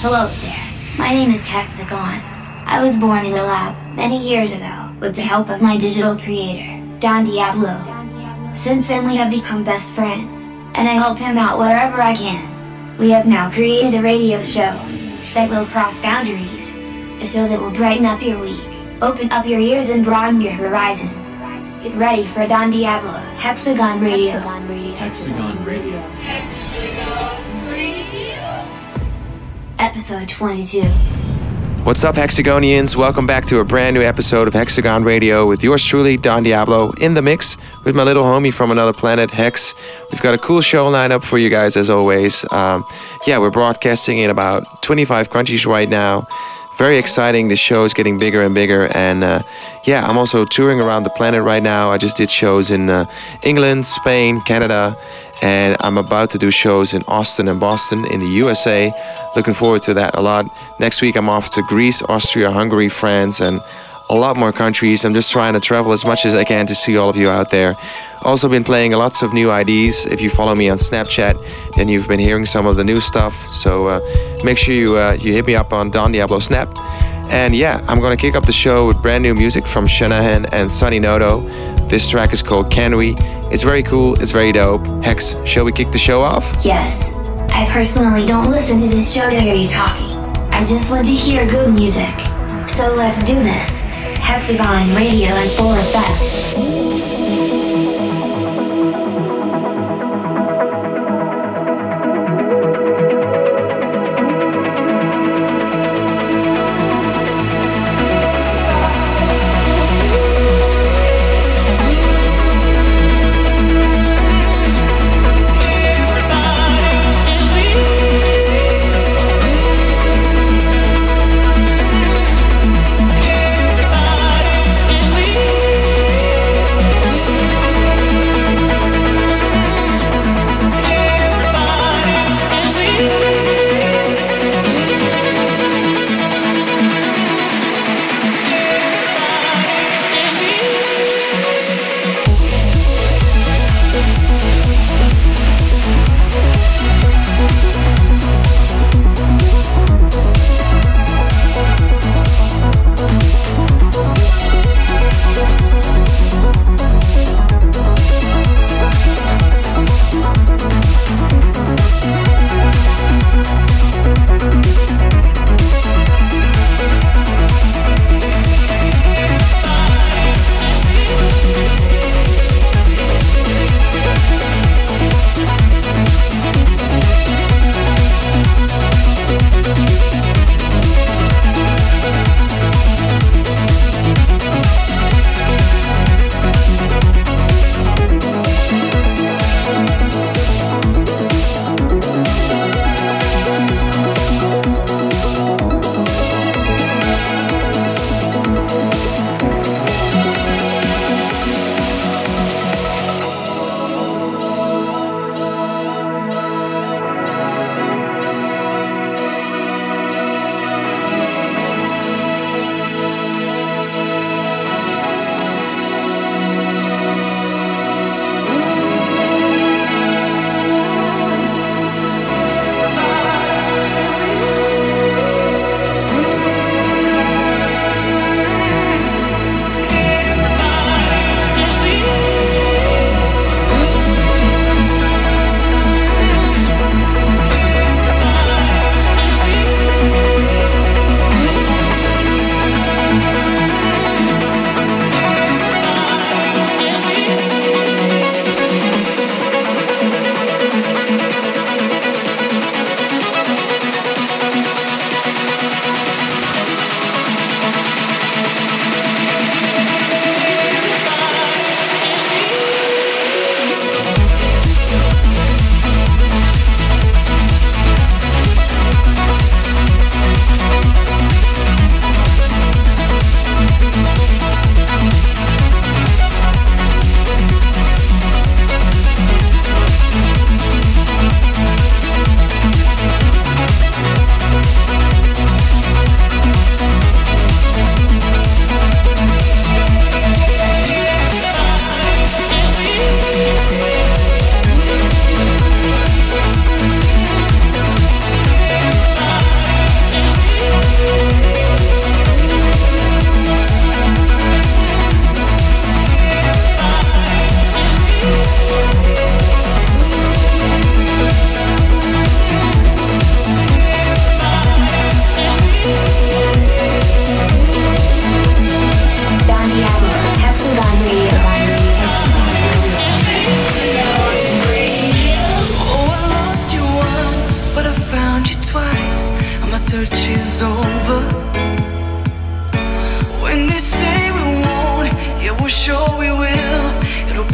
Hello there. My name is Hexagon. I was born in the lab many years ago with the help of my digital creator, Don Diablo. Since then we have become best friends, and I help him out wherever I can. We have now created a radio show that will cross boundaries, a show that will brighten up your week, open up your ears and broaden your horizon. Get ready for Don Diablo's Hexagon Radio. Hexagon Radio. Episode 22. What's up, Hexagonians? Welcome back to a brand new episode of Hexagon Radio with yours truly, Don Diablo, in the mix with my little homie from another planet, Hex. We've got a cool show lineup for you guys as always. Um, yeah, we're broadcasting in about 25 countries right now. Very exciting. The show is getting bigger and bigger. And uh, yeah, I'm also touring around the planet right now. I just did shows in uh, England, Spain, Canada, and I'm about to do shows in Austin and Boston in the USA. Looking forward to that a lot. Next week, I'm off to Greece, Austria, Hungary, France, and a lot more countries. I'm just trying to travel as much as I can to see all of you out there. Also, been playing lots of new IDs. If you follow me on Snapchat, then you've been hearing some of the new stuff. So uh, make sure you uh, you hit me up on Don Diablo Snap. And yeah, I'm gonna kick off the show with brand new music from Shanahan and Sunny Noto. This track is called Can We? It's very cool, it's very dope. Hex, shall we kick the show off? Yes. I personally don't listen to this show to hear you talking. I just want to hear good music. So let's do this. Hexagon Radio in full effect.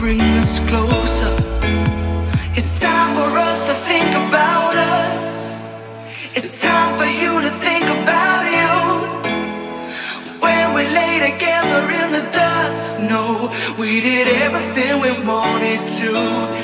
bring us closer. It's time for us to think about us. It's time for you to think about you. When we lay together in the dust, we did everything we wanted to.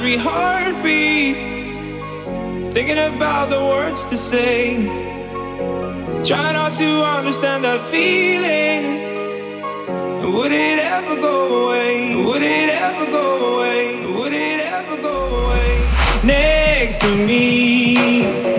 Every heartbeat, thinking about the words to say. Trying not to understand that feeling. Would it ever go away? Would it ever go away? Would it ever go away? Next to me,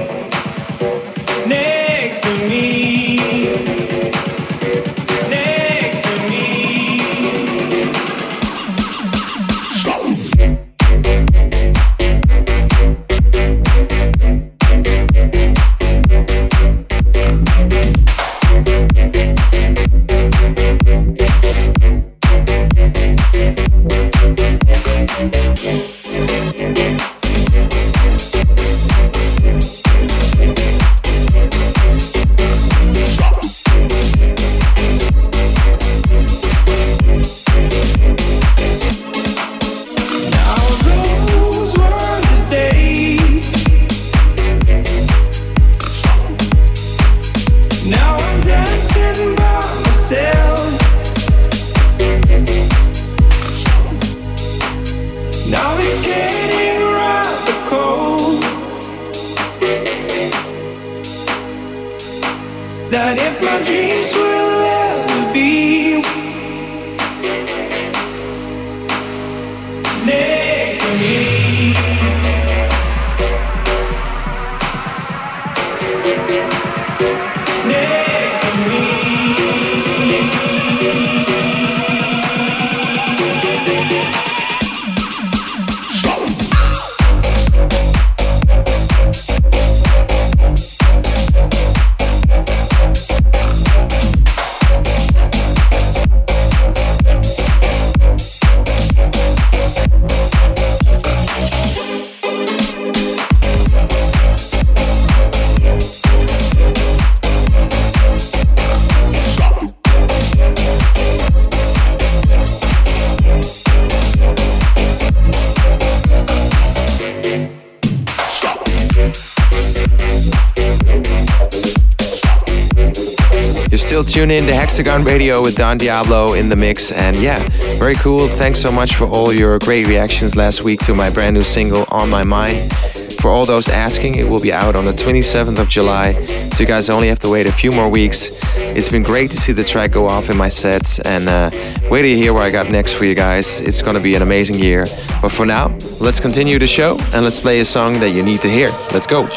tune in to Hexagon Radio with Don Diablo in the mix. And yeah, very cool. Thanks so much for all your great reactions last week to my brand new single, On My Mind. For all those asking, it will be out on the 27th of July, so you guys only have to wait a few more weeks. It's been great to see the track go off in my sets, and uh, wait till you hear what I got next for you guys. It's gonna be an amazing year. But for now, let's continue the show and let's play a song that you need to hear. Let's go.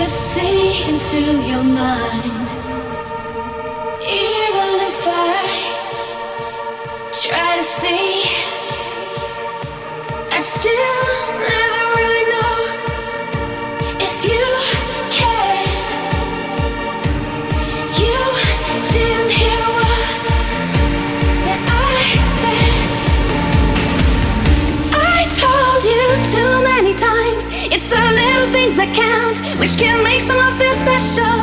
could see into your mind. Even if I try to see. That count, which can make someone feel special.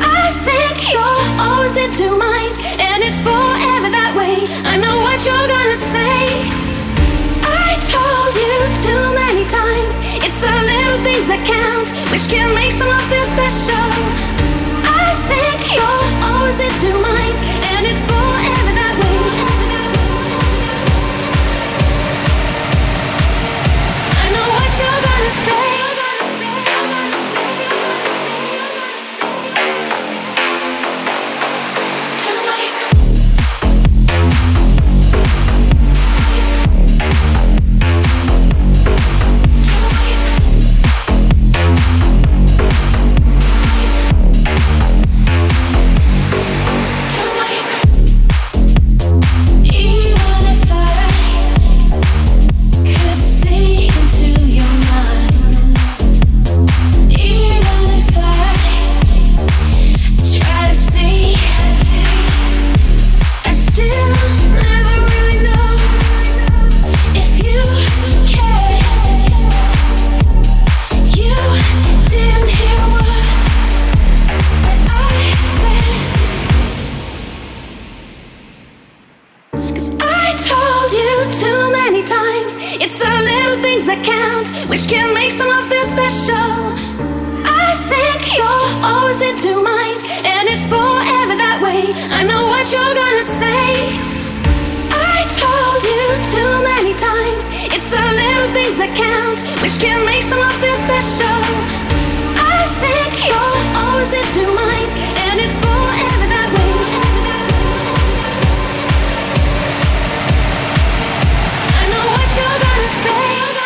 I think you're always in two minds, and it's forever that way. I know what you're gonna say. I told you too many times, it's the little things that count, which can make someone feel special. I think you're always in two minds, and it's forever that gonna say. account, which can make someone feel special. I think you're always in two minds, and it's forever that way. I know what you're gonna say. I told you too many times, it's the little things that count, which can make someone feel special. I think you're always in two minds, and it's forever that way. I know what you're gonna say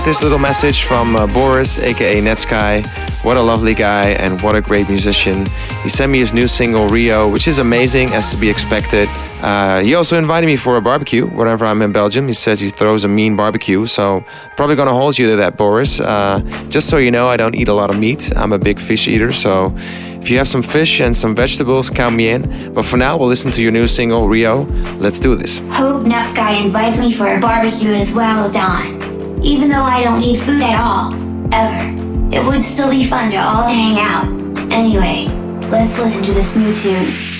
got this little message from uh, Boris, aka Netsky. What a lovely guy and what a great musician. He sent me his new single Rio, which is amazing as to be expected. Uh, he also invited me for a barbecue whenever I'm in Belgium. He says he throws a mean barbecue, so probably gonna hold you to that, Boris. Uh, just so you know, I don't eat a lot of meat. I'm a big fish eater, so if you have some fish and some vegetables, count me in. But for now, we'll listen to your new single Rio. Let's do this. Hope Netsky invites me for a barbecue as well, Don. Even though I don't eat food at all, ever, it would still be fun to all hang out. Anyway, let's listen to this new tune.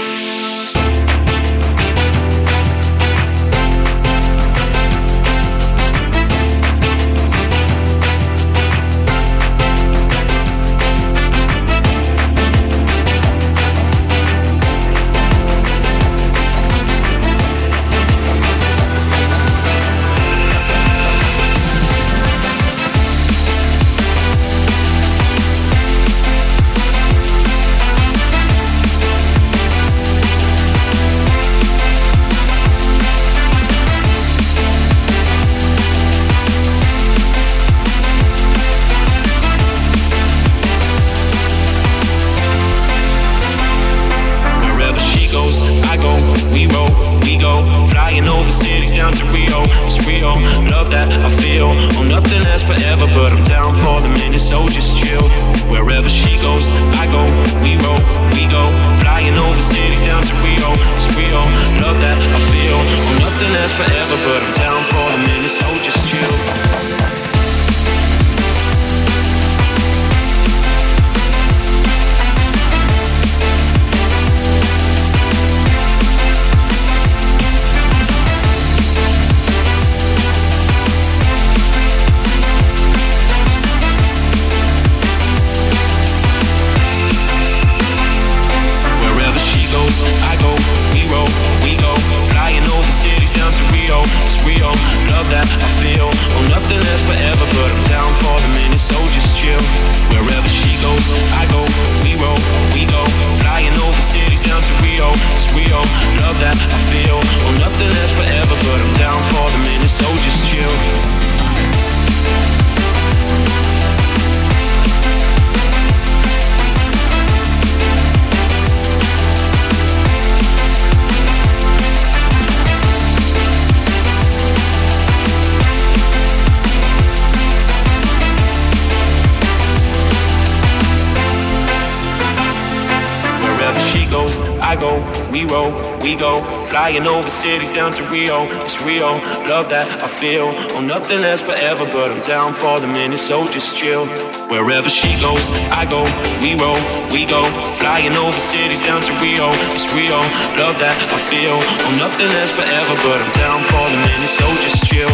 Rio, it's Rio. Love that I feel. Oh, nothing lasts forever, but I'm down for the minute, so just chill. Wherever she goes, I go, we roll, we go. Flying over cities down to Rio, it's Rio. Love that I feel. Oh, nothing lasts forever, but I'm down for the minute, so just chill.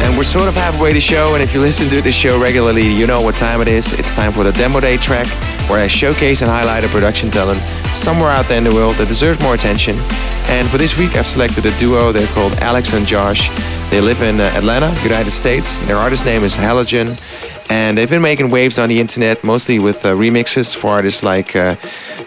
And we're sort of halfway to the show, and if you listen to the show regularly, you know what time it is. It's time for the Demo Day track, where I showcase and highlight a production talent somewhere out there in the world that deserves more attention. And for this week, I've selected a duo. They're called Alex and Josh. They live in uh, Atlanta, United States. Their artist name is Halogen and they've been making waves on the internet, mostly with uh, remixes for artists like uh,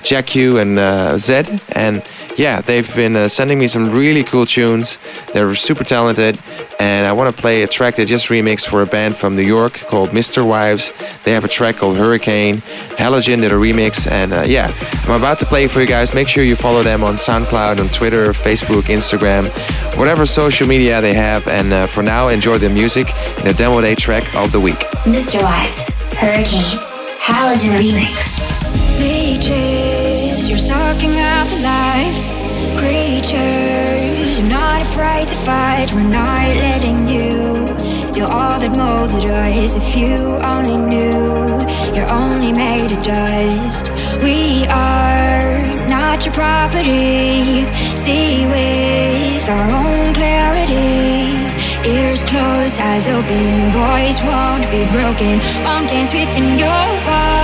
Jack Ü and uh, Zedd. And yeah, they've been uh, sending me some really cool tunes. They're super talented, and I want to play a track they just remixed for a band from New York called MisterWives. They have a track called Hurricane. Halogen did a remix, and uh, yeah, I'm about to play for you guys. Make sure you follow them on SoundCloud, on Twitter, Facebook, Instagram, whatever social media they have. And uh, for now, enjoy the music in the demo day track of the week. MisterWives, Hurricane, Halogen Remix. You're sucking out the life. Creatures, I'm not afraid to fight. We're not letting you steal all that molded us. If you only knew, you're only made of dust. We are not your property. See with our own clarity. Ears closed, eyes open, voice won't be broken. Dance within your walls.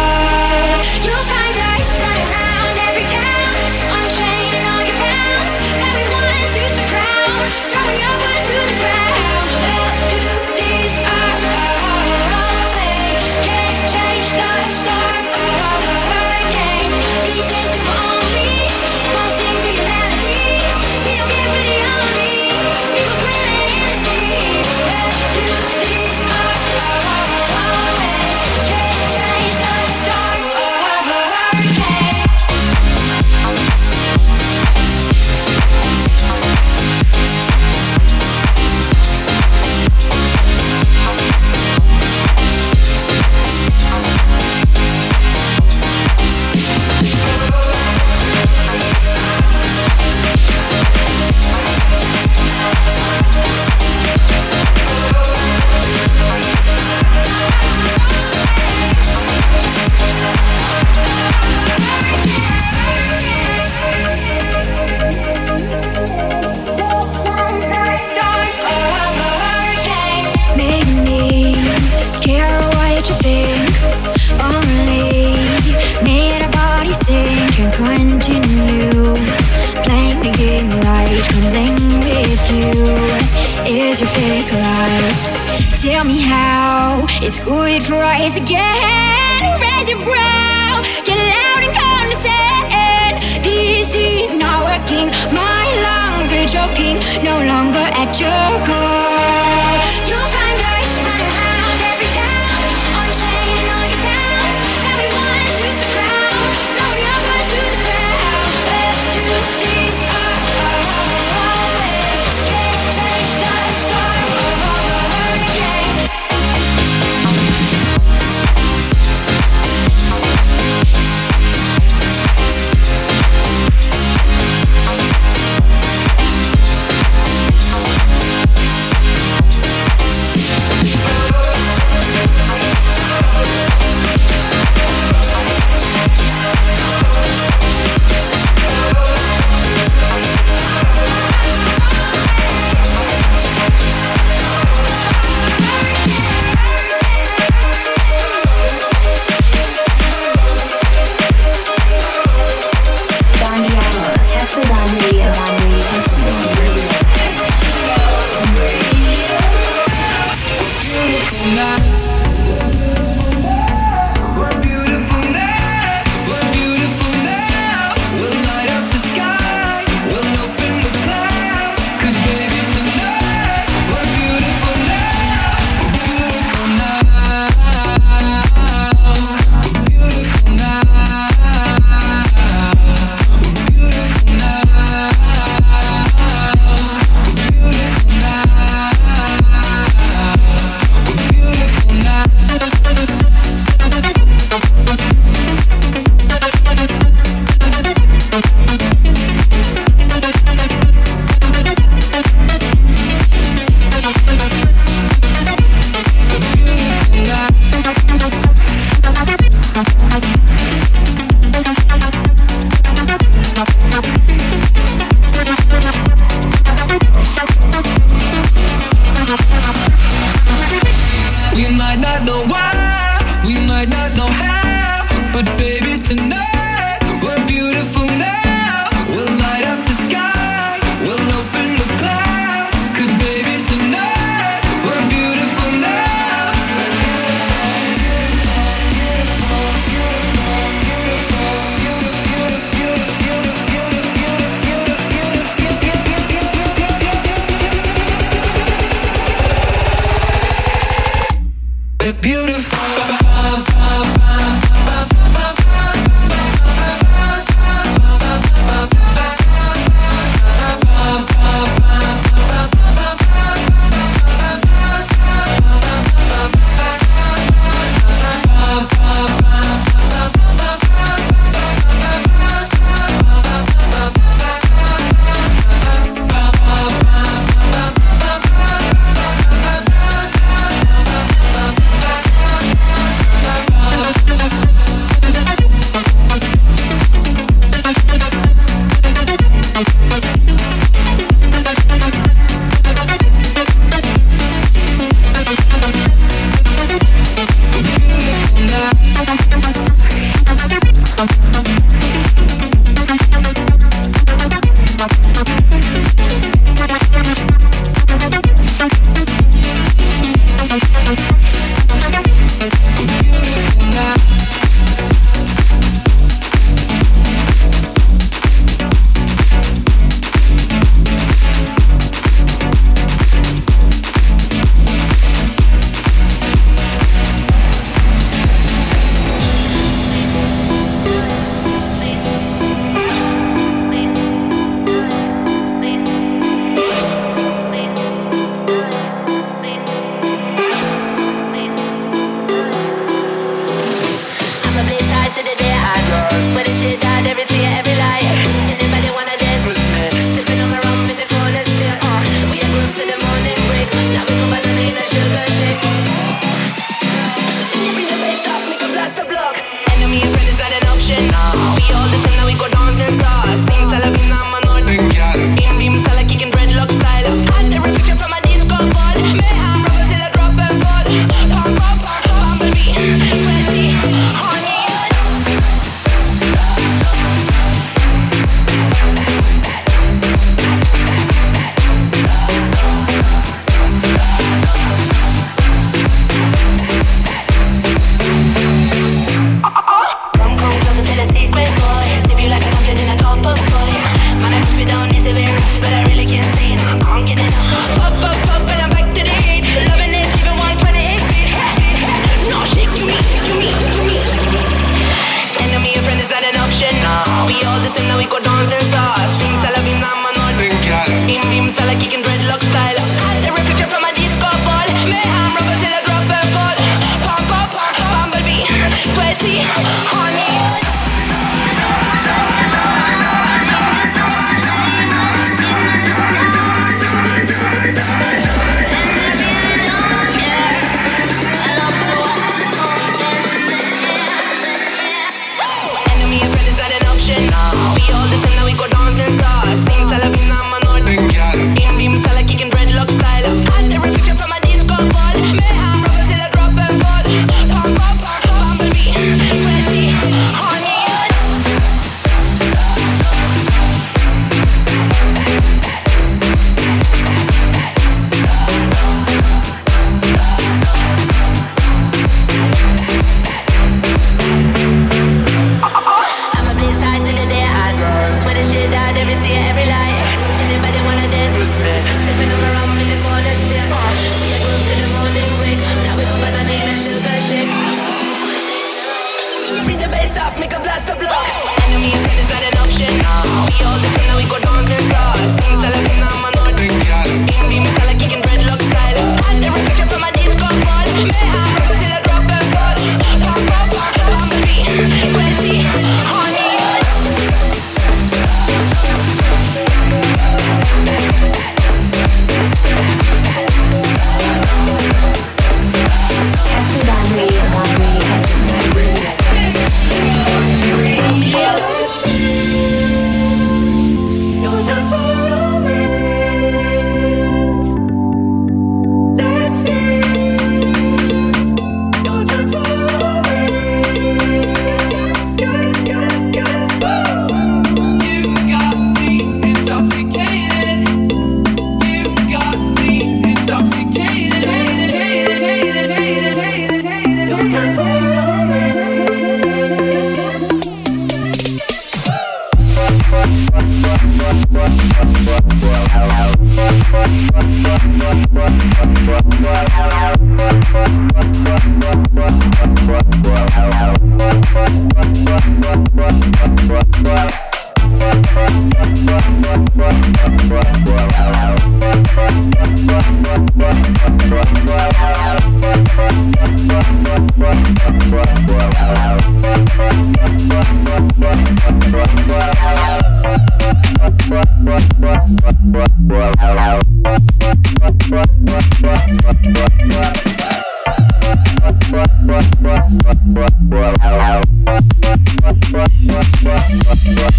Beautiful.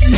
You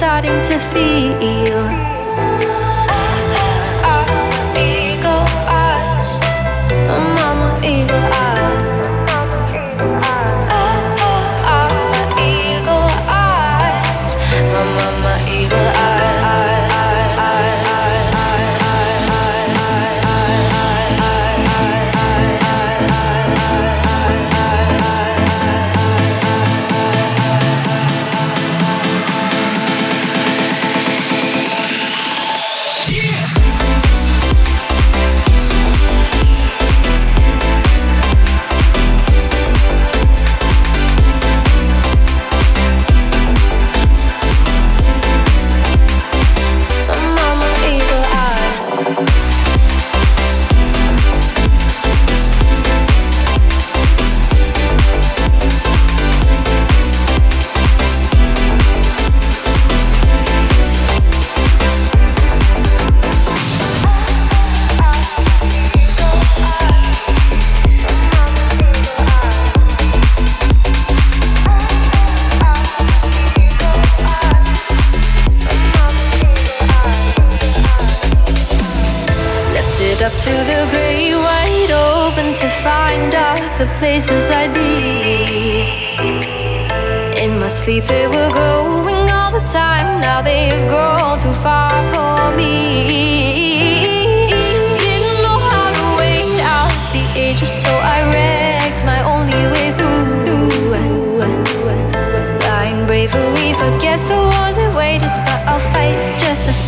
starting to feel.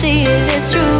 See if it's true.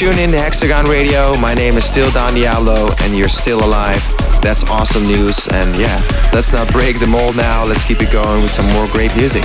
Tuned in to Hexagon Radio. My name is still Don Diablo, and you're still alive. That's awesome news. And yeah, let's not break the mold now. Let's keep it going with some more great music.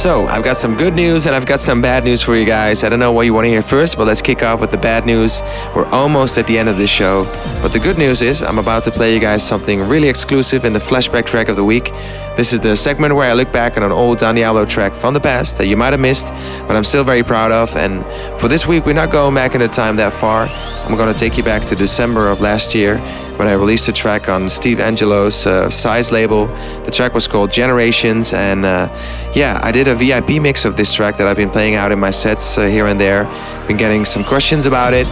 So, I've got some good news and I've got some bad news for you guys. I don't know what you want to hear first, but let's kick off with the bad news. We're almost at the end of this show. But the good news is, I'm about to play you guys something really exclusive in the flashback track of the week. This is the segment where I look back on an old Don Diablo track from the past that you might have missed, but I'm still very proud of. And for this week, we're not going back in the time that far. I'm going to take you back to December of last year when I released a track on Steve Angello's uh, Size label. The track was called Generations, and uh, yeah, I did a VIP mix of this track that I've been playing out in my sets uh, here and there. Been getting some questions about it.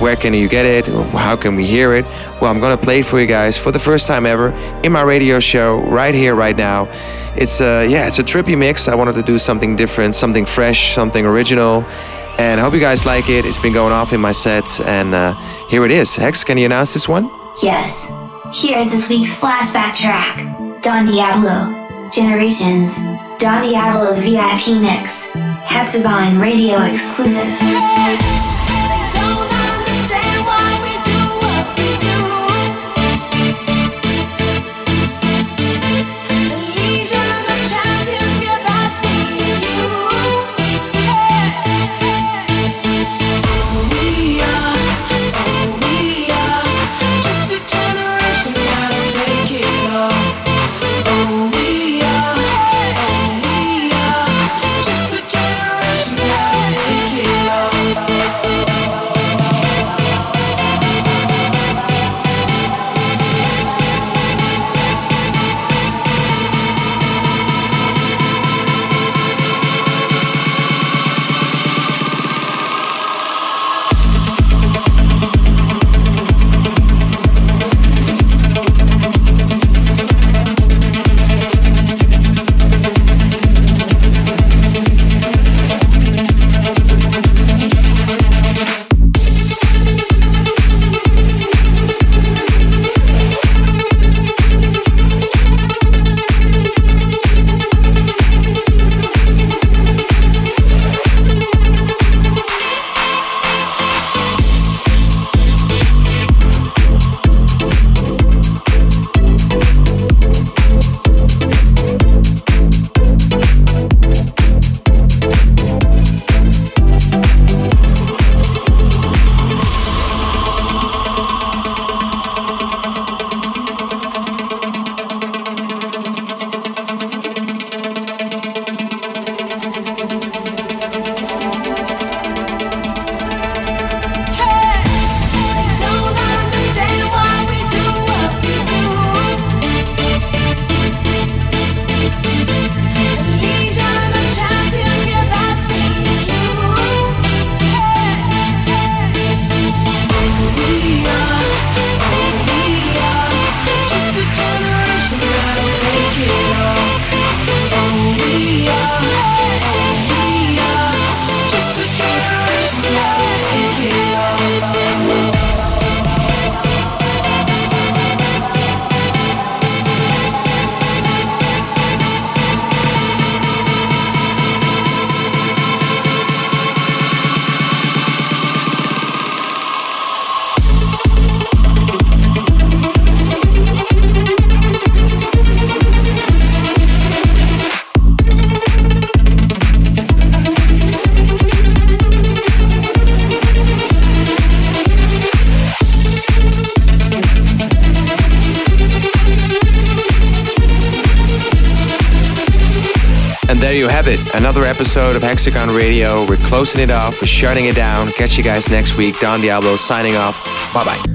Where can you get it? How can we hear it? Well, I'm gonna play it for you guys for the first time ever in my radio show right here, right now. It's a yeah, it's a trippy mix. I wanted to do something different, something fresh, something original. And I hope you guys like it. It's been going off in my sets, and uh, here it is. Hex, can you announce this one? Yes. Here's this week's flashback track Don Diablo, Generations. Don Diablo's VIP mix. Hexagon Radio exclusive. Another episode of Hexagon Radio. We're closing it off. We're shutting it down. Catch you guys next week. Don Diablo signing off. Bye bye.